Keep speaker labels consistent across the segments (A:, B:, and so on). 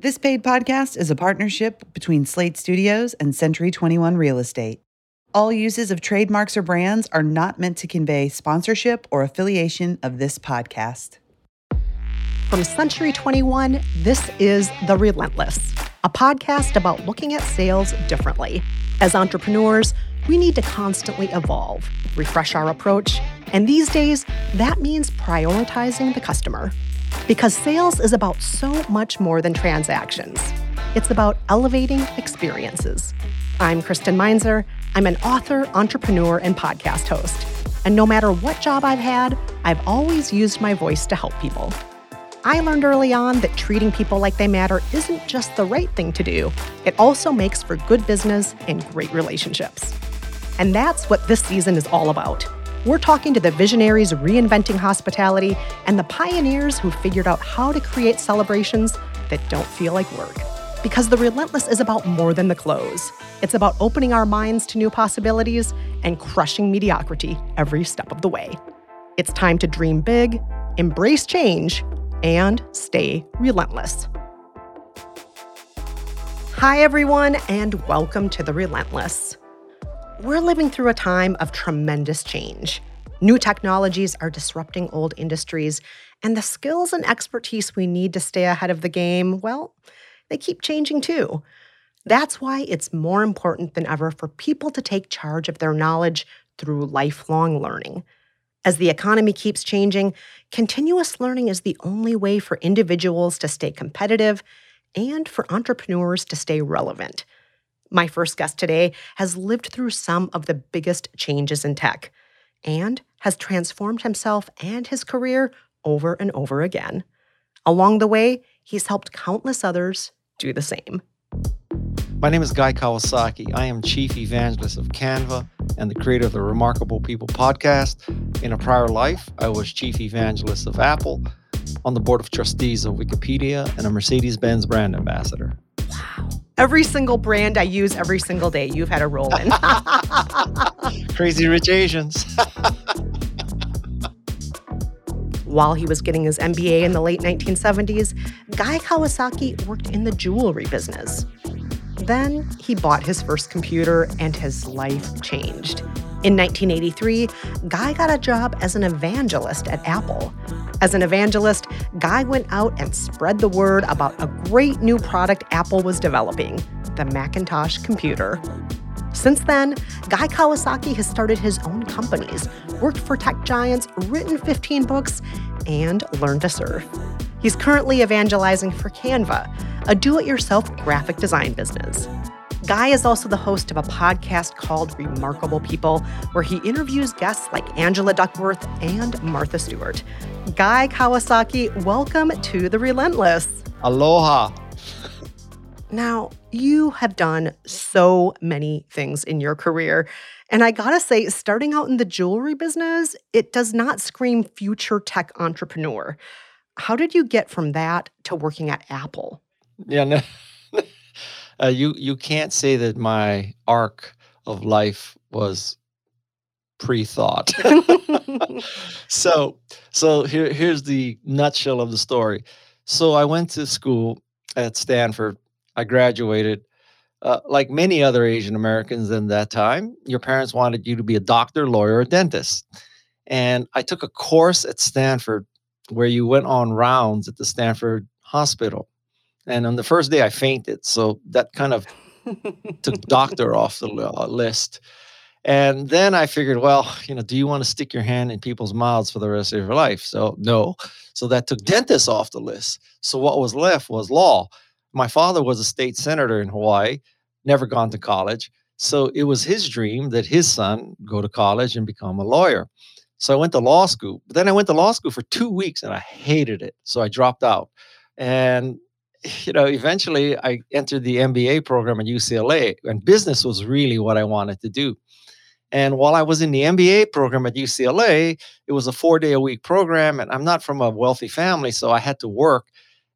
A: This paid podcast is a partnership between Slate Studios and Century 21 Real Estate. All uses of trademarks or brands are not meant to convey sponsorship or affiliation of this podcast.
B: From Century 21, this is The Relentless, a podcast about looking at sales differently. As entrepreneurs, we need to constantly evolve, refresh our approach, and these days, that means prioritizing the customer. Because sales is about so much more than transactions. It's about elevating experiences. I'm Kristen Meinzer. I'm an author, entrepreneur, and podcast host. And no matter what job I've had, I've always used my voice to help people. I learned early on that treating people like they matter isn't just the right thing to do, it also makes for good business and great relationships. And that's what this season is all about. We're talking to the visionaries reinventing hospitality and the pioneers who figured out how to create celebrations that don't feel like work. Because the Relentless is about more than the close. It's about opening our minds to new possibilities and crushing mediocrity every step of the way. It's time to dream big, embrace change, and stay relentless. Hi, everyone, and welcome to The Relentless. We're living through a time of tremendous change. New technologies are disrupting old industries, and the skills and expertise we need to stay ahead of the game, well, they keep changing too. That's why it's more important than ever for people to take charge of their knowledge through lifelong learning. As the economy keeps changing, continuous learning is the only way for individuals to stay competitive and for entrepreneurs to stay relevant. My first guest today has lived through some of the biggest changes in tech and has transformed himself and his career over and over again. Along the way, he's helped countless others do the same.
C: My name is Guy Kawasaki. I am Chief Evangelist of Canva and the creator of the Remarkable People podcast. In a prior life, I was Chief Evangelist of Apple, on the Board of Trustees of Wikipedia, and a Mercedes Benz brand ambassador.
B: Wow every single brand I use every single day, you've had a role in.
C: Crazy Rich Asians.
B: While he was getting his MBA in the late 1970s, Guy Kawasaki worked in the jewelry business. Then he bought his first computer and his life changed. In 1983, Guy got a job as an evangelist at Apple. As an evangelist, Guy went out and spread the word about a great new product Apple was developing the Macintosh computer. Since then, Guy Kawasaki has started his own companies, worked for tech giants, written 15 books, and learned to surf. He's currently evangelizing for Canva, a do it yourself graphic design business. Guy is also the host of a podcast called Remarkable People, where he interviews guests like Angela Duckworth and Martha Stewart. Guy Kawasaki, welcome to The Relentless.
C: Aloha.
B: Now, you have done so many things in your career. And I gotta say, starting out in the jewelry business, it does not scream future tech entrepreneur. How did you get from that to working at Apple?
C: Yeah, no, uh, you you can't say that my arc of life was pre-thought. so so here here's the nutshell of the story. So I went to school at Stanford. I graduated. Uh, like many other Asian Americans in that time, your parents wanted you to be a doctor, lawyer, or dentist. And I took a course at Stanford where you went on rounds at the Stanford hospital. And on the first day, I fainted. So that kind of took doctor off the list. And then I figured, well, you know, do you want to stick your hand in people's mouths for the rest of your life? So, no. So that took dentist off the list. So what was left was law. My father was a state senator in Hawaii, never gone to college. So it was his dream that his son go to college and become a lawyer. So I went to law school. But then I went to law school for two weeks and I hated it. So I dropped out. And you know, eventually I entered the MBA program at UCLA, and business was really what I wanted to do. And while I was in the MBA program at UCLA, it was a four day a week program, and I'm not from a wealthy family, so I had to work.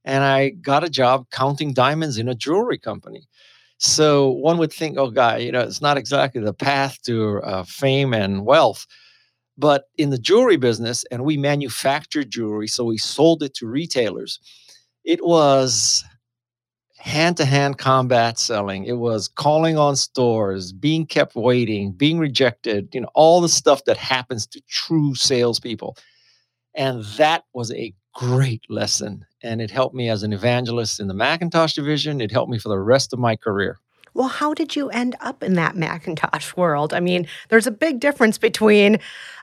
C: And I got a job counting diamonds in a jewelry company. So one would think, oh, guy, you know, it's not exactly the path to uh, fame and wealth. But in the jewelry business, and we manufactured jewelry, so we sold it to retailers it was hand to hand combat selling. It was calling on stores, being kept waiting, being rejected, you know, all the stuff that happens to true salespeople. And that was a great lesson. And it helped me as an evangelist in the Macintosh division. It helped me for the rest of my career.
B: Well, how did you end up in that Macintosh world? I mean, there's a big difference between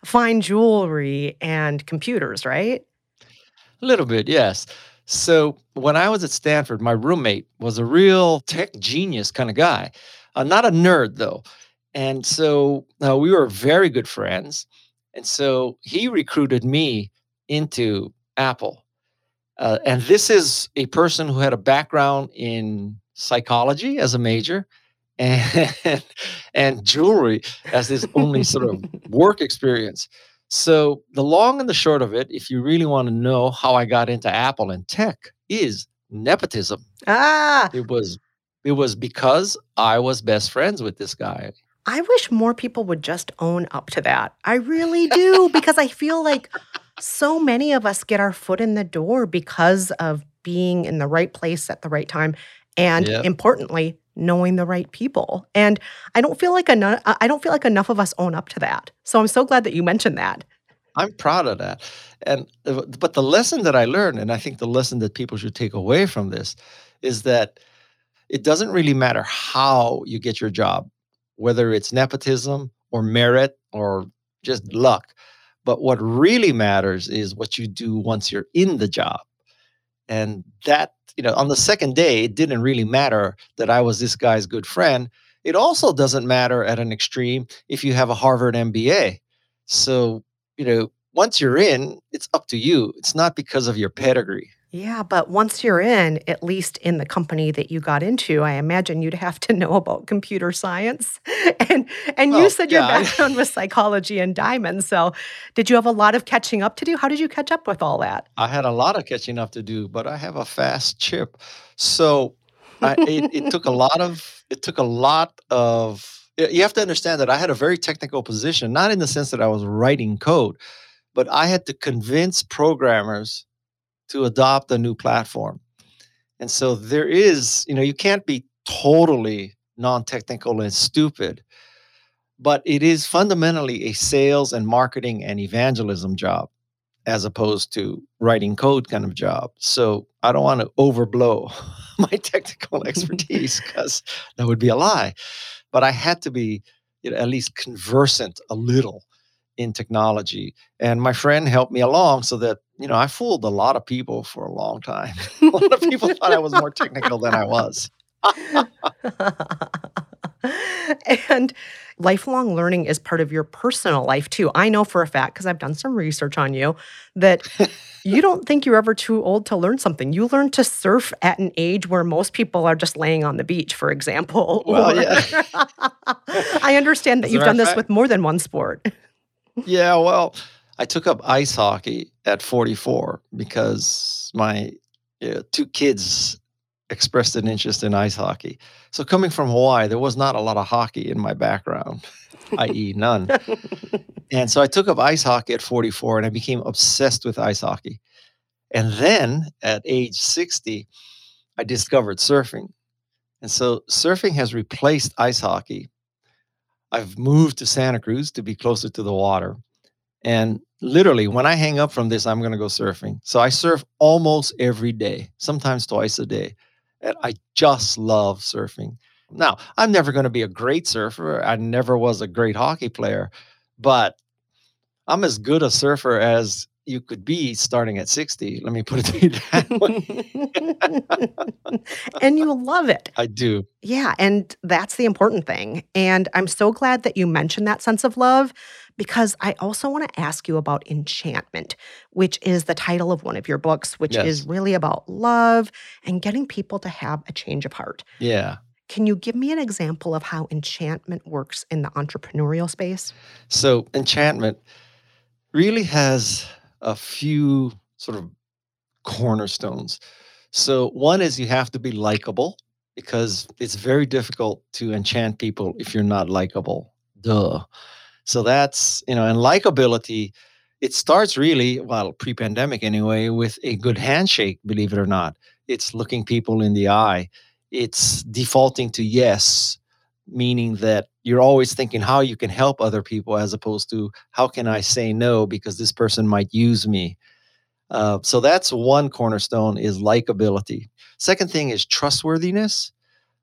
B: fine jewelry and computers, right?
C: A little bit, yes. So when I was at Stanford, my roommate was a real tech genius kind of guy, uh, not a nerd though. And so uh, we were very good friends. And so he recruited me into Apple. Uh, and this is a person who had a background in psychology as a major and, and jewelry as his only sort of work experience. So, the long and the short of it, if you really want to know how I got into Apple and tech, is nepotism.
B: Ah,
C: It was it was because I was best friends with this guy.
B: I wish more people would just own up to that. I really do, because I feel like so many of us get our foot in the door because of being in the right place at the right time. And
C: Yep.
B: importantly, knowing the right people. And I don't feel like enough I don't feel like enough of us own up to that. So I'm so glad that you mentioned that.
C: I'm proud of that. And uh, but the lesson that I learned, and I think the lesson that people should take away from this, is that it doesn't really matter how you get your job, whether it's nepotism or merit or just luck. But what really matters is what you do once you're in the job. And that, you know, on the second day, it didn't really matter that I was this guy's good friend. It also doesn't matter at an extreme if you have a Harvard MBA. So, you know, once you're in, it's up to you. It's not because of your pedigree.
B: Yeah, but once you're in, at least in the company that you got into, I imagine you'd have to know about computer science. And and you said your
C: yeah, I-
B: background was psychology and diamonds. So did you have a lot of catching up to do? How did you catch up with all that?
C: I had a lot of catching up to do, but I have a fast chip. So I, it, it took a lot of it took a lot of you have to understand that I had a very technical position, not in the sense that I was writing code, but I had to convince programmers to adopt a new platform. And so there is, you know, you can't be totally non-technical and stupid, but it is fundamentally a sales and marketing and evangelism job as opposed to writing code kind of job. So I don't want to overblow my technical expertise because that would be a lie. But I had to be you know, at least conversant a little in technology. And my friend helped me along so that, you know, I fooled a lot of people for a long time. a lot of people thought I was more technical than I was.
B: and lifelong learning is part of your personal life too. I know for a fact because I've done some research on you that you don't think you're ever too old to learn something. You learn to surf at an age where most people are just laying on the beach, for example.
C: Well,
B: or-
C: yeah.
B: I understand that
C: As
B: you've done this
C: fact-
B: with more than one sport.
C: Yeah, well, I took up ice hockey at 44 because my uh, two kids expressed an interest in ice hockey. So coming from Hawaii, there was not a lot of hockey in my background, i.e., none. And so I took up ice hockey at 44 and I became obsessed with ice hockey. And then at age 60, I discovered surfing. And so surfing has replaced ice hockey. I've moved to Santa Cruz to be closer to the water. And literally, when I hang up from this, I'm going to go surfing. So I surf almost every day, sometimes twice a day. And I just love surfing. Now, I'm never going to be a great surfer. I never was a great hockey player, but I'm as good a surfer as you could be starting at 60. Let me put it to you that way.
B: and you love it.
C: I do.
B: Yeah, and that's the important thing. And I'm so glad that you mentioned that sense of love because I also want to ask you about enchantment, which is the title of one of your books, which is really about love and getting people to have a change of heart.
C: Yeah.
B: Can you give me an example of how enchantment works in the entrepreneurial space?
C: So enchantment really has a few sort of cornerstones. So one is you have to be likable because it's very difficult to enchant people if you're not likable. Duh. So that's, you know, and likability, it starts really, well, pre-pandemic anyway, with a good handshake, believe it or not. It's looking people in the eye. it's defaulting to yes, meaning that you're always thinking how you can help other people as opposed to how can I say no because this person might use me. Uh, so that's one cornerstone is likability. Second thing is trustworthiness,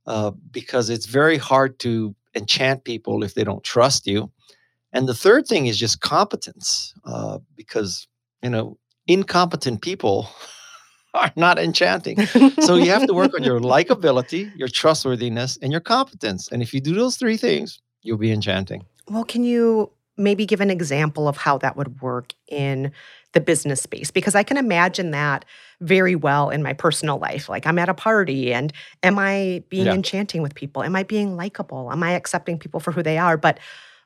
C: uh, because it's very hard to enchant people if they don't trust you. And the third thing is just competence, uh, because you know incompetent people are not enchanting. so you have to work on your likability, your trustworthiness, and your competence. And if you do those three things, you'll be enchanting.
B: Well, can you maybe give an example of how that would work in the business space? Because I can imagine that very well in my personal life. Like I'm at a party and am I being yeah. enchanting with people? Am I being likable? Am I accepting people for who they are? But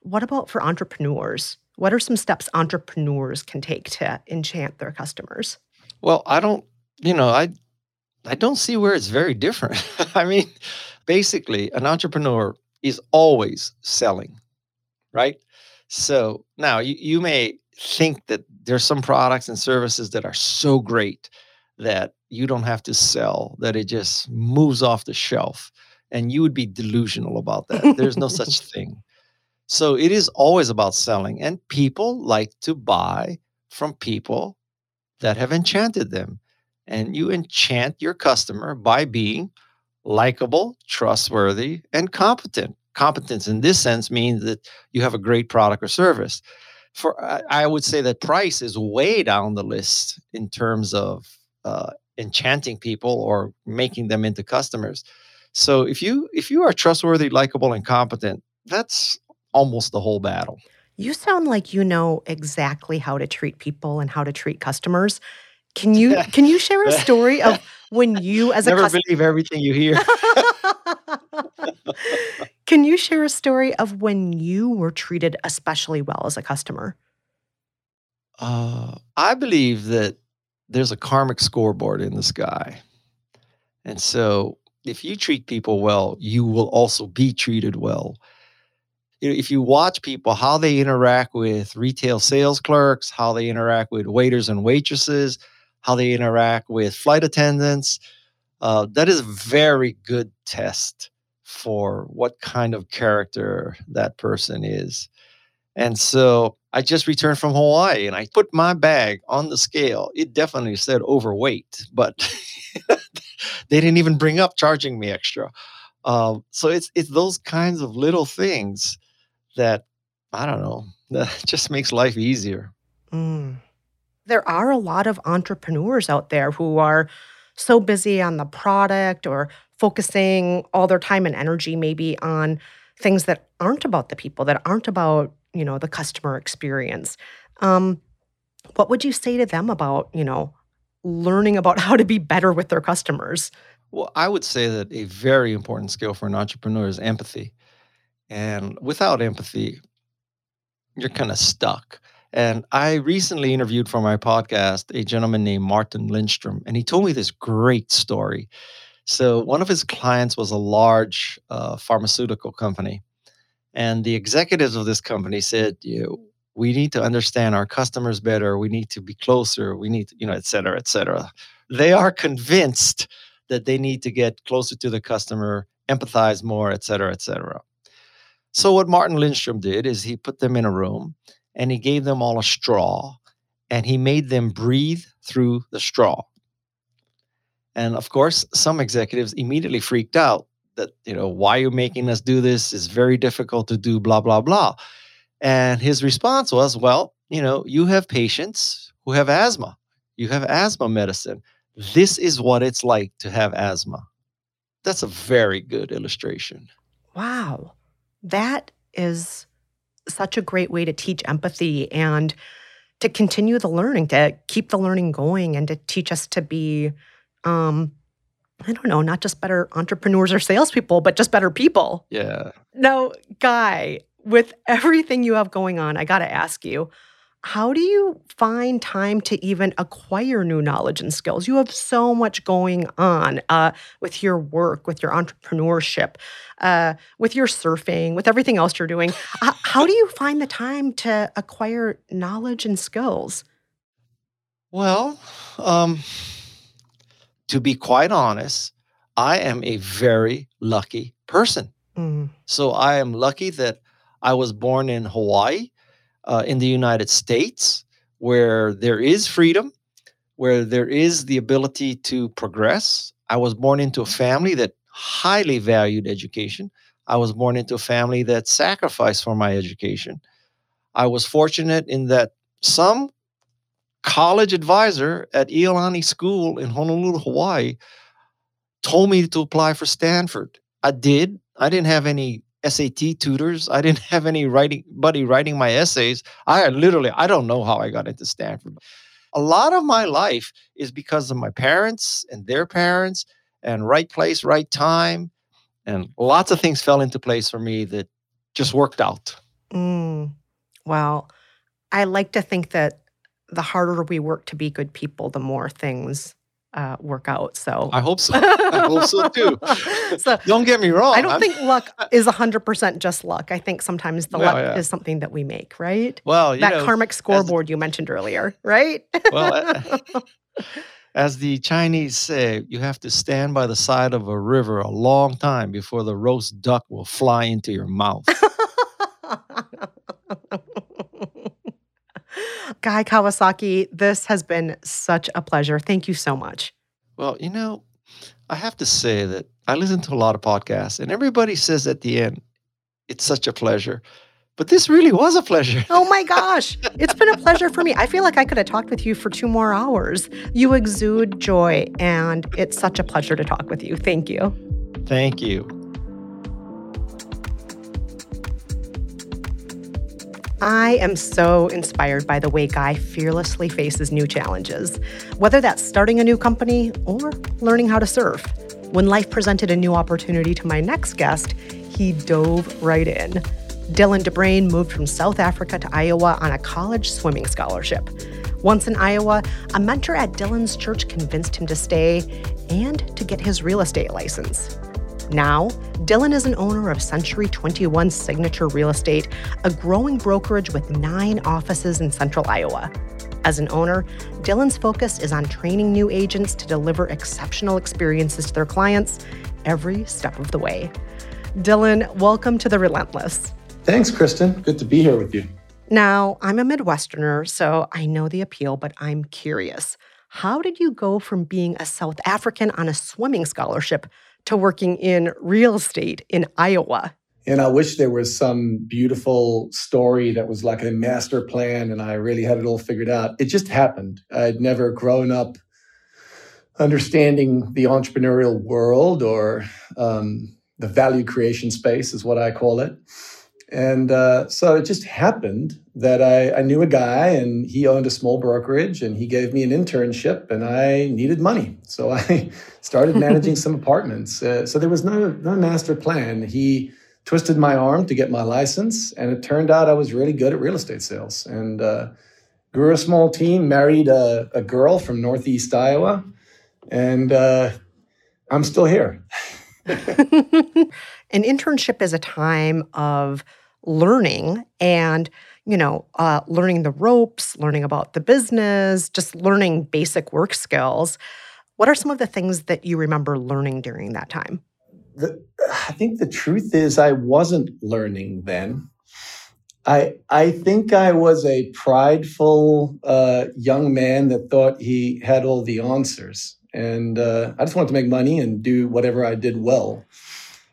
B: what about for entrepreneurs? What are some steps entrepreneurs can take to enchant their customers?
C: Well, I don't you know, I I don't see where it's very different. I mean, basically, an entrepreneur is always selling, right? So now you, you may think that there's some products and services that are so great that you don't have to sell, that it just moves off the shelf. And you would be delusional about that. There's no such thing. So it is always about selling. And people like to buy from people that have enchanted them and you enchant your customer by being likable, trustworthy, and competent. Competence in this sense means that you have a great product or service. For I would say that price is way down the list in terms of uh, enchanting people or making them into customers. So if you if you are trustworthy, likable, and competent, that's almost the whole battle.
B: You sound like you know exactly how to treat people and how to treat customers. Can you can you share a story of when you as
C: a never
B: customer
C: believe everything you hear?
B: can you share a story of when you were treated especially well as a customer?
C: Uh, I believe that there's a karmic scoreboard in the sky, and so if you treat people well, you will also be treated well if you watch people how they interact with retail sales clerks how they interact with waiters and waitresses how they interact with flight attendants. Uh, that is a very good test for what kind of character that person is. And so I just returned from Hawaii and I put my bag on the scale. It definitely said overweight, but they didn't even bring up charging me extra. Um, so it's it's those kinds of little things that I don't know that just makes life easier.
B: Mm there are a lot of entrepreneurs out there who are so busy on the product or focusing all their time and energy maybe on things that aren't about the people that aren't about you know the customer experience. Um, what would you say to them about you know learning about how to be better with their customers?
C: Well i would say that a very important skill for an entrepreneur is empathy. And without empathy you're kind of stuck and I recently interviewed for my podcast a gentleman named Martin Lindstrom, and he told me this great story. So, one of his clients was a large uh, pharmaceutical company. And the executives of this company said, you we need to understand our customers better. We need to be closer. We need to, you know, et cetera, et cetera. They are convinced that they need to get closer to the customer, empathize more, et cetera, et cetera. So, what Martin Lindstrom did is he put them in a room and he gave them all a straw and he made them breathe through the straw. And of course, some executives immediately freaked out that, you know, why are you making us do this? It's very difficult to do, blah, blah, blah. And his response was, well, you know, you have patients who have asthma. You have asthma medicine. This is what it's like to have asthma. That's a very good illustration.
B: Wow. That is such a great way to teach empathy and to continue the learning, to keep the learning going, and to teach us to be, um, I don't know, not just better entrepreneurs or salespeople, but just better people.
C: Yeah.
B: Now, Guy, with everything you have going on, I got to ask you how do you find time to even acquire new knowledge and skills? You have so much going on uh, with your work, with your entrepreneurship, uh, with your surfing, with everything else you're doing. How do you find the time to acquire knowledge and skills?
C: Well, um, to be quite honest, I am a very lucky person.
B: Mm.
C: So I am lucky that I was born in Hawaii, uh, in the United States, where there is freedom, where there is the ability to progress. I was born into a family that highly valued education. I was born into a family that sacrificed for my education. I was fortunate in that some college advisor at Iolani School in Honolulu, Hawaii, told me to apply for Stanford. I did. I didn't have any SAT tutors. I didn't have any writing buddy writing my essays. I literally I don't know how I got into Stanford. A lot of my life is because of my parents and their parents and right place, right time. And lots of things fell into place for me that just worked out.
B: Mm. Well, I like to think that the harder we work to be good people, the more things uh, work out. So
C: I hope so. I hope so too.
B: so
C: Don't get me wrong.
B: I don't
C: I'm-
B: think luck is 100% just luck. I think sometimes the
C: No,
B: luck
C: yeah.
B: is something that we make, right?
C: well, you
B: that
C: know,
B: karmic scoreboard you mentioned earlier, right?
C: well, as the Chinese say, you have to stand by the side of a river a long time before the roast duck will fly into your mouth.
B: Guy Kawasaki, this has been such a pleasure. Thank you so much.
C: Well, you know, I have to say that I listen to a lot of podcasts, and everybody says at the end, it's such a pleasure. But this really was a pleasure.
B: Oh my gosh, it's been a pleasure for me. I feel like I could have talked with you for two more hours. You exude joy, and it's such a pleasure to talk with you. Thank you.
C: Thank you.
B: I am so inspired by the way Guy fearlessly faces new challenges, whether that's starting a new company or learning how to surf. When life presented a new opportunity to my next guest, he dove right in. Dylan de Bruin moved from South Africa to Iowa on a college swimming scholarship. Once in Iowa, a mentor at Dylan's church convinced him to stay and to get his real estate license. Now, Dylan is an owner of Century 21 Signature Real Estate, a growing brokerage with nine offices in central Iowa. As an owner, Dylan's focus is on training new agents to deliver exceptional experiences to their clients every step of the way. Dylan, welcome to The Relentless.
D: Thanks, Kristen. Good to be here with you.
B: Now, I'm a Midwesterner, so I know the appeal, but I'm curious. How did you go from being a South African on a swimming scholarship to working in real estate in Iowa?
D: And I wish there was some beautiful story that was like a master plan and I really had it all figured out. It just happened. I'd never grown up understanding the entrepreneurial world or um, the value creation space, is what I call it. And uh, so it just happened that I, I knew a guy and he owned a small brokerage and he gave me an internship and I needed money. So I started managing some apartments. Uh, so there was no, no master plan. He twisted my arm to get my license and it turned out I was really good at real estate sales and uh, grew a small team, married a, a girl from Northeast Iowa, and uh, I'm still here.
B: An internship is a time of learning and you know uh, learning the ropes learning about the business just learning basic work skills what are some of the things that you remember learning during that time
D: the, I think the truth is I wasn't learning then. I I think I was a prideful uh, young man that thought he had all the answers, and uh, I just wanted to make money and do whatever I did well.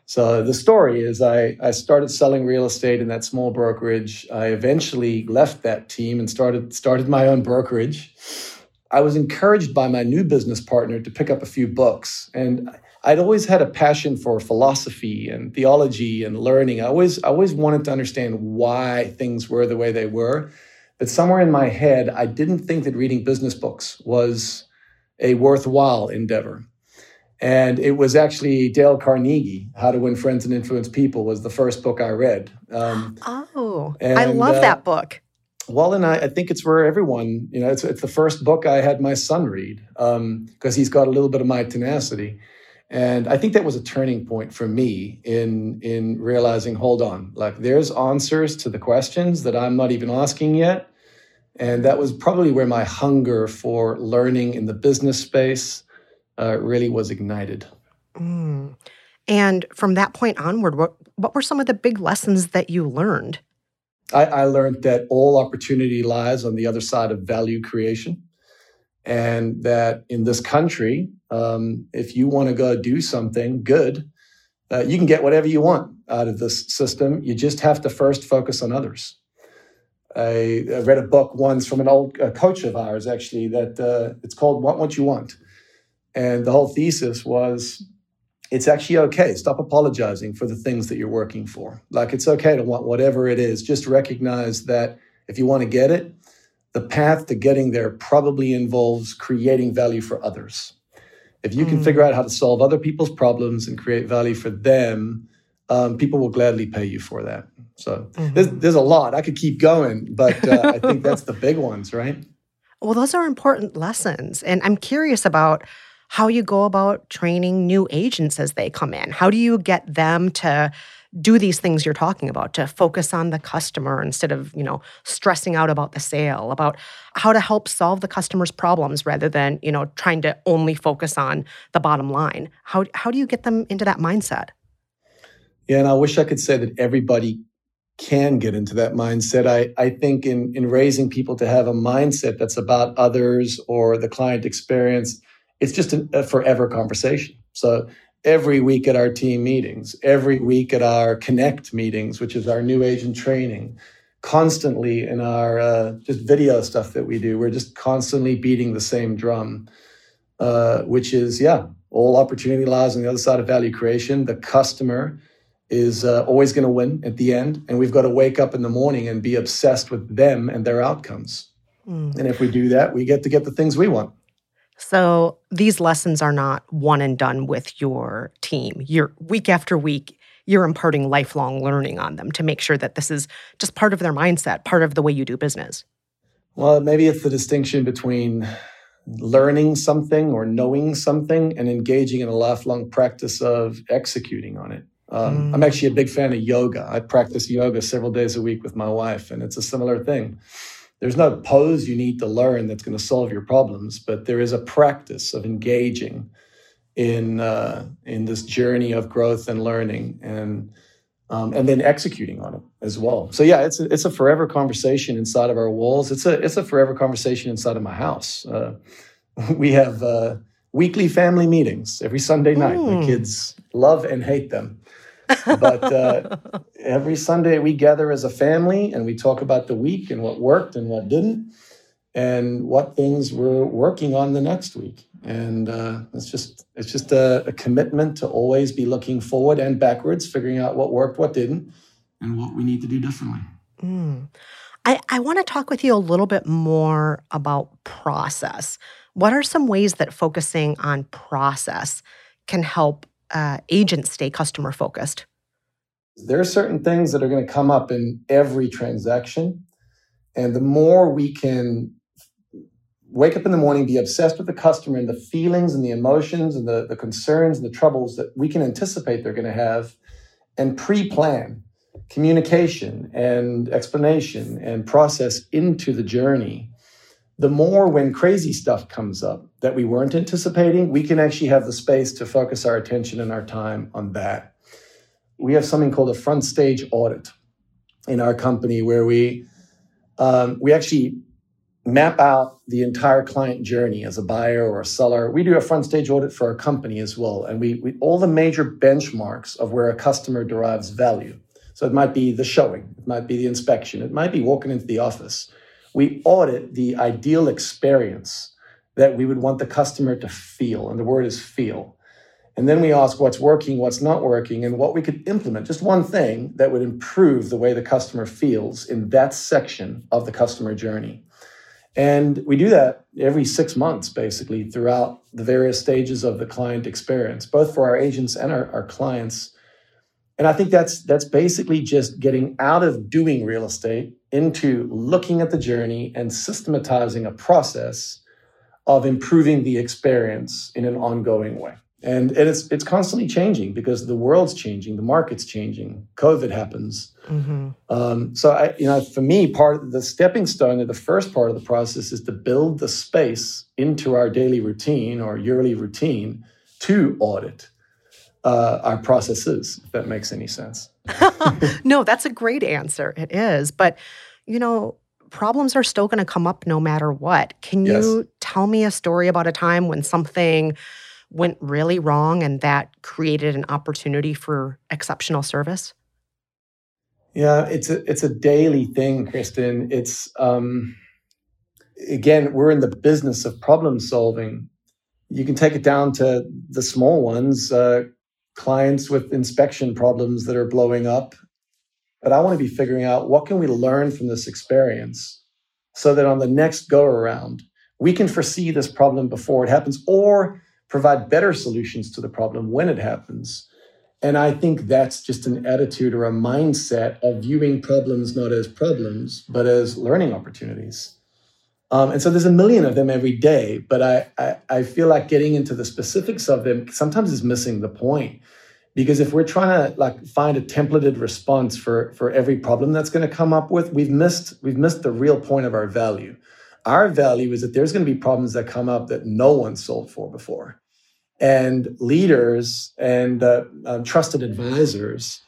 D: So the story is I I started selling real estate in that small brokerage. I eventually left that team and started started my own brokerage. I was encouraged by my new business partner to pick up a few books and. I'd always had a passion for philosophy and theology and learning. I always, I always wanted to understand why things were the way they were. But somewhere in my head, I didn't think that reading business books was a worthwhile endeavor. And it was actually Dale Carnegie, How to Win Friends and Influence People, was the first book I read. Um,
B: oh i love
D: uh,
B: that book
D: well, and I, I think it's where everyone, you know, it's, it's the first book I had my son read because he's got a little bit of my tenacity. And I think that was a turning point for me in in realizing, hold on, like there's answers to the questions that I'm not even asking yet. And that was probably where my hunger for learning in the business space uh, really was ignited.
B: Mm. And from that point onward, what, what were some of the big lessons that you learned?
D: I, I learned that all opportunity lies on the other side of value creation. And that in this country, um, if you want to go do something good, uh, you can get whatever you want out of this system. You just have to first focus on others. I, I read a book once from an old coach of ours, actually, that uh, it's called Want What You Want. And the whole thesis was it's actually okay. Stop apologizing for the things that you're working for. Like it's okay to want whatever it is. Just recognize that if you want to get it, the path to getting there probably involves creating value for others. If you can mm. figure out how to solve other people's problems and create value for them, um, people will gladly pay you for that. So mm-hmm. there's, there's a lot. I could keep going, but uh, I think that's the big ones, right?
B: Well, those are important lessons. And I'm curious about how you go about training new agents as they come in. How do you get them to do these things you're talking about to focus on the customer instead of you know stressing out about the sale about how to help solve the customer's problems rather than you know trying to only focus on the bottom line? How, how do you get them into that mindset?
D: Yeah and i wish i could say that everybody can get into that mindset. I, I think in, in raising people to have a mindset that's about others or the client experience it's just a, a forever conversation. So every week at our team meetings, every week at our connect meetings, which is our new agent training, constantly in our uh, just video stuff that we do, we're just constantly beating the same drum, uh, which is yeah, all opportunity lies on the other side of value creation. The customer is uh, always going to win at the end, and we've got to wake up in the morning and be obsessed with them and their outcomes. Mm. And if we do that, we get to get the things we want.
B: So these lessons are not one and done with your team. You're week after week, you're imparting lifelong learning on them to make sure that this is just part of their mindset, part of the way you do business.
D: Well, maybe it's the distinction between learning something or knowing something and engaging in a lifelong practice of executing on it. Um, mm. I'm actually a big fan of yoga. I practice yoga several days a week with my wife, and it's a similar thing there's no pose you need to learn that's going to solve your problems, but there is a practice of engaging in uh, in this journey of growth and learning, and um, and then executing on it as well. So yeah, it's a, it's a forever conversation inside of our walls. It's a it's a forever conversation inside of my house. Uh, we have uh, weekly family meetings every Sunday night. Mm. My kids love and hate them but uh, every Sunday we gather as a family and we talk about the week and what worked and what didn't, and what things we're working on the next week. And uh, it's just it's just a, a, commitment to always be looking forward and backwards, figuring out what worked, what didn't, and what we need to do differently. Mm.
B: I, I want to talk with you a little bit more about process. What are some ways that focusing on process can help uh, agents stay customer focused?
D: There are certain things that are going to come up in every transaction. And the more we can wake up in the morning, be obsessed with the customer and the feelings and the emotions and the, the concerns and the troubles that we can anticipate they're going to have, and pre plan communication and explanation and process into the journey the more when crazy stuff comes up that we weren't anticipating, we can actually have the space to focus our attention and our time on that. We have something called a front stage audit in our company where we um, we actually map out the entire client journey as a buyer or a seller. We do a front stage audit for our company as well, and we, we all the major benchmarks of where a customer derives value. So it might be the showing, it might be the inspection, it might be walking into the office we audit the ideal experience that we would want the customer to feel. And the word is feel. And then we ask what's working, what's not working, and what we could implement. Just one thing that would improve the way the customer feels in that section of the customer journey. And we do that every six months, basically, throughout the various stages of the client experience, both for our agents and our, our clients. And I think that's that's basically just getting out of doing real estate into looking at the journey and systematizing a process of improving the experience in an ongoing way. And, and it's it's constantly changing because the world's changing, the market's changing, COVID happens. Mm-hmm. Um, so I, you know, for me, part of the stepping stone of the first part of the process is to build the space into our daily routine or yearly routine to audit uh, our process is, if that makes any sense.
B: no, that's a great answer. It is. But, you know, problems are still going to come up no matter what. Can
D: Yes.
B: you tell me a story about a time when something went really wrong and that created an opportunity for exceptional service?
D: Yeah, it's a it's a daily thing, Kristen. It's um, again, we're in the business of problem solving. You can take it down to the small ones, uh, clients with inspection problems that are blowing up. But I want to be figuring out what can we learn from this experience, so that on the next go around we can foresee this problem before it happens, or provide better solutions to the problem when it happens. And I think that's just an attitude or a mindset of viewing problems not as problems, but as learning opportunities. Um, and so there's a million of them every day, but I, I, I feel like getting into the specifics of them sometimes is missing the point. Because if we're trying to like find a templated response for, for every problem that's going to come up with, we've missed we've missed the real point of our value. Our value is that there's going to be problems that come up that no one solved for before and leaders and uh, um, trusted advisors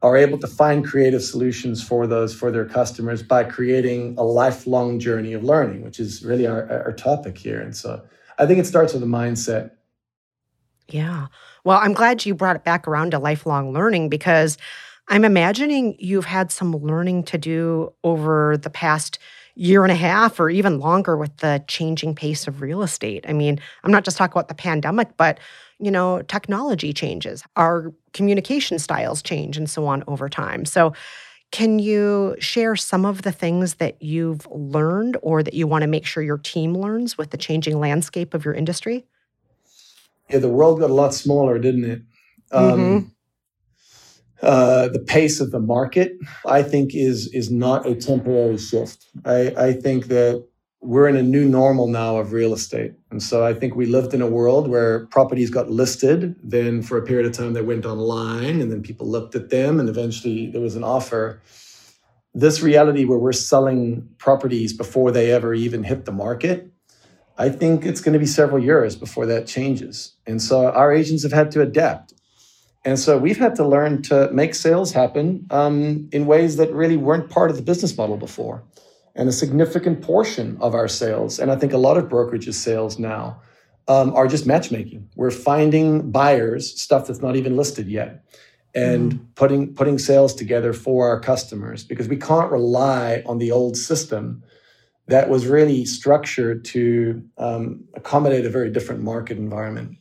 D: are able to find creative solutions for those for their customers by creating a lifelong journey of learning which is really our, our topic here and so i think it starts with a mindset
B: Yeah. Well, I'm glad you brought it back around to lifelong learning because I'm imagining you've had some learning to do over the past year and a half or even longer with the changing pace of real estate. I mean, I'm not just talking about the pandemic, but you know, technology changes, our communication styles change and so on over time. So, can you share some of the things that you've learned or that you want to make sure your team learns with the changing landscape of your industry?
D: yeah the world got a lot smaller didn't it um, uh, the pace of the market i think is is not a temporary shift i i think that we're in a new normal now of real estate. And so I think we lived in a world where properties got listed, then for a period of time they went online, and then people looked at them, and eventually there was an offer. This reality where we're selling properties before they ever even hit the market, I think it's going to be several years before that changes. And so our agents have had to adapt. And so we've had to learn to make sales happen um, in ways that really weren't part of the business model before and a significant portion of our sales, and I think a lot of brokerages sales now, um, are just matchmaking. We're finding buyers stuff that's not even listed yet, and
B: Mm.
D: putting putting sales together for our customers because we can't rely on the old system that was really structured to um, accommodate a very different market environment.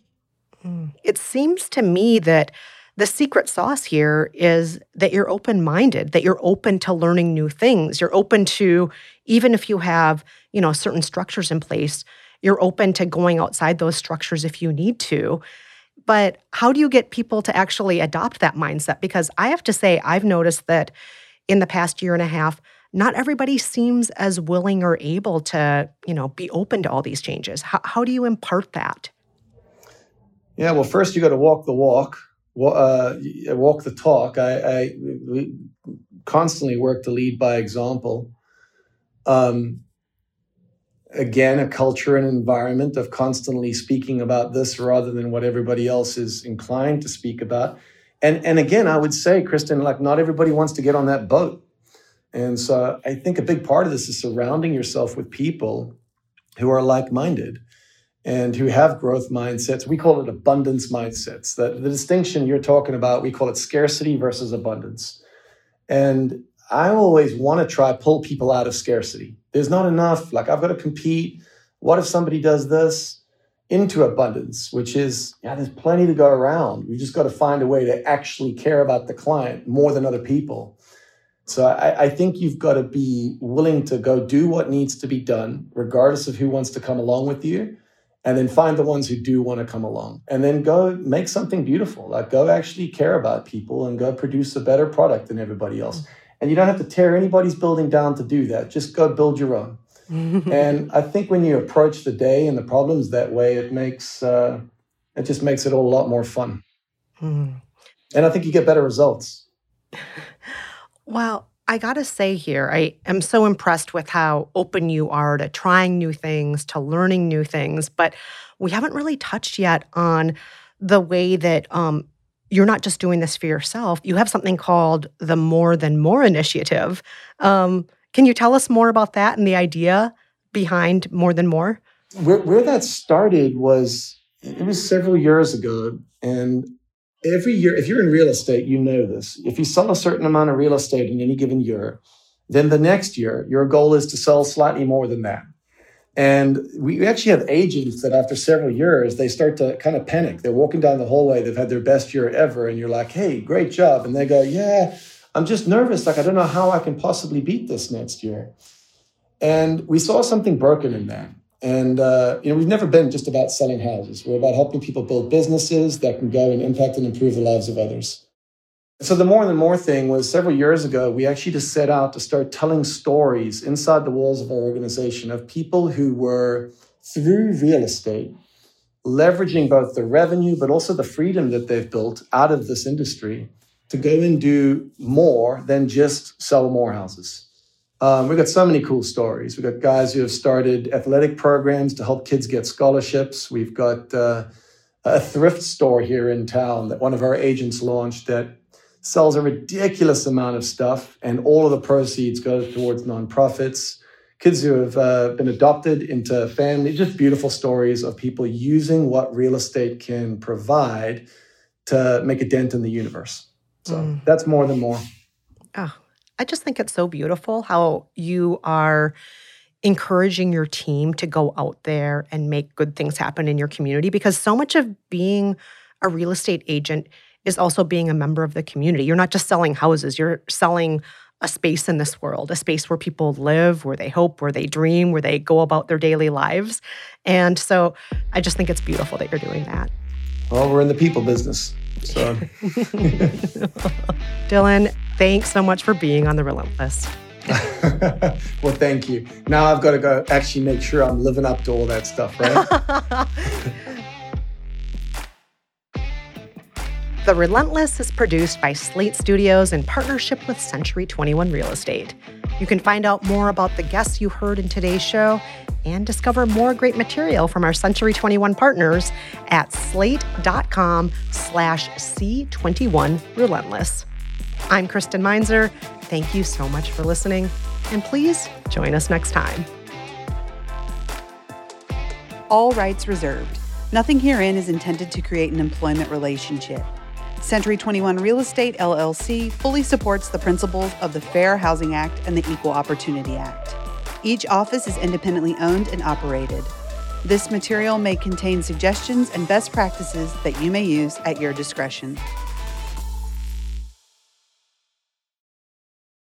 B: Mm. It seems to me that the secret sauce here is that you're open minded, that you're open to learning new things. You're open to, even if you have, you know, certain structures in place, you're open to going outside those structures if you need to. But how do you get people to actually adopt that mindset? Because I have to say, I've noticed that in the past year and a half, not everybody seems as willing or able to, you know, be open to all these changes. How, how do you impart that?
D: Yeah, well, first you got to walk the walk, wa- uh, walk the talk. I, I constantly work to lead by example. Um, again, a culture and environment of constantly speaking about this rather than what everybody else is inclined to speak about. And and again, I would say, Kristen, like not everybody wants to get on that boat. And so I think a big part of this is surrounding yourself with people who are like-minded and who have growth mindsets. We call it abundance mindsets. That the distinction you're talking about, we call it scarcity versus abundance. And I always want to try pull people out of scarcity. There's not enough. Like I've got to compete. What if somebody does this into abundance, which is yeah, there's plenty to go around. We just got to find a way to actually care about the client more than other people. So I, I think you've got to be willing to go do what needs to be done, regardless of who wants to come along with you and then find the ones who do want to come along. And then go make something beautiful like go actually care about people and go produce a better product than everybody else. And you don't have to tear anybody's building down to do that just go build your own. And i think when you approach the day and the problems that way it makes uh, it just makes it all a lot more fun.
B: Hmm.
D: and i think you get better results.
B: Well, I got to say here, I am so impressed with how open you are to trying new things, to learning new things, but we haven't really touched yet on the way that um, you're not just doing this for yourself. You have something called the More Than More Initiative. Um, can you tell us more about that and the idea behind More Than More?
D: Where, where that started was it was several years ago. And every year, if you're in real estate, you know this. If you sell a certain amount of real estate in any given year, then the next year, your goal is to sell slightly more than that. And we actually have agents that after several years, they start to kind of panic. They're walking down the hallway, they've had their best year ever, and you're like, hey, great job. And they go, yeah, I'm just nervous. Like, I don't know how I can possibly beat this next year. And we saw something broken in that. And, uh, you know, we've never been just about selling houses. We're about helping people build businesses that can go and impact and improve the lives of others. So the more and more thing was several years ago, we actually just set out to start telling stories inside the walls of our organization of people who were through real estate, leveraging both the revenue, but also the freedom that they've built out of this industry to go and do more than just sell more houses. Um, we've got so many cool stories. We've got guys who have started athletic programs to help kids get scholarships. We've got uh, a thrift store here in town that one of our agents launched that sells a ridiculous amount of stuff, and all of the proceeds goes towards nonprofits. Kids who have uh, been adopted into family, just beautiful stories of people using what real estate can provide to make a dent in the universe. So mm. that's more than more.
B: Oh, I just think it's so beautiful how you are encouraging your team to go out there and make good things happen in your community because so much of being a real estate agent is also being a member of the community. You're not just selling houses, you're selling a space in this world, a space where people live, where they hope, where they dream, where they go about their daily lives. And so I just think it's beautiful that you're doing that.
D: Well, we're in the people business. So
B: Dylan, thanks so much for being on The Relentless.
D: well, thank you. Now I've got to go actually make sure I'm living up to all that stuff, right?
B: The Relentless is produced by Slate Studios in partnership with Century 21 Real Estate. You can find out more about the guests you heard in today's show and discover more great material from our Century 21 partners at slate.com slash C21 Relentless. I'm Kristen Meinzer. Thank you so much for listening, and please join us next time.
A: All rights reserved. Nothing herein is intended to create an employment relationship. Century 21 Real Estate LLC fully supports the principles of the Fair Housing Act and the Equal Opportunity Act. Each office is independently owned and operated. This material may contain suggestions and best practices that you may use at your discretion.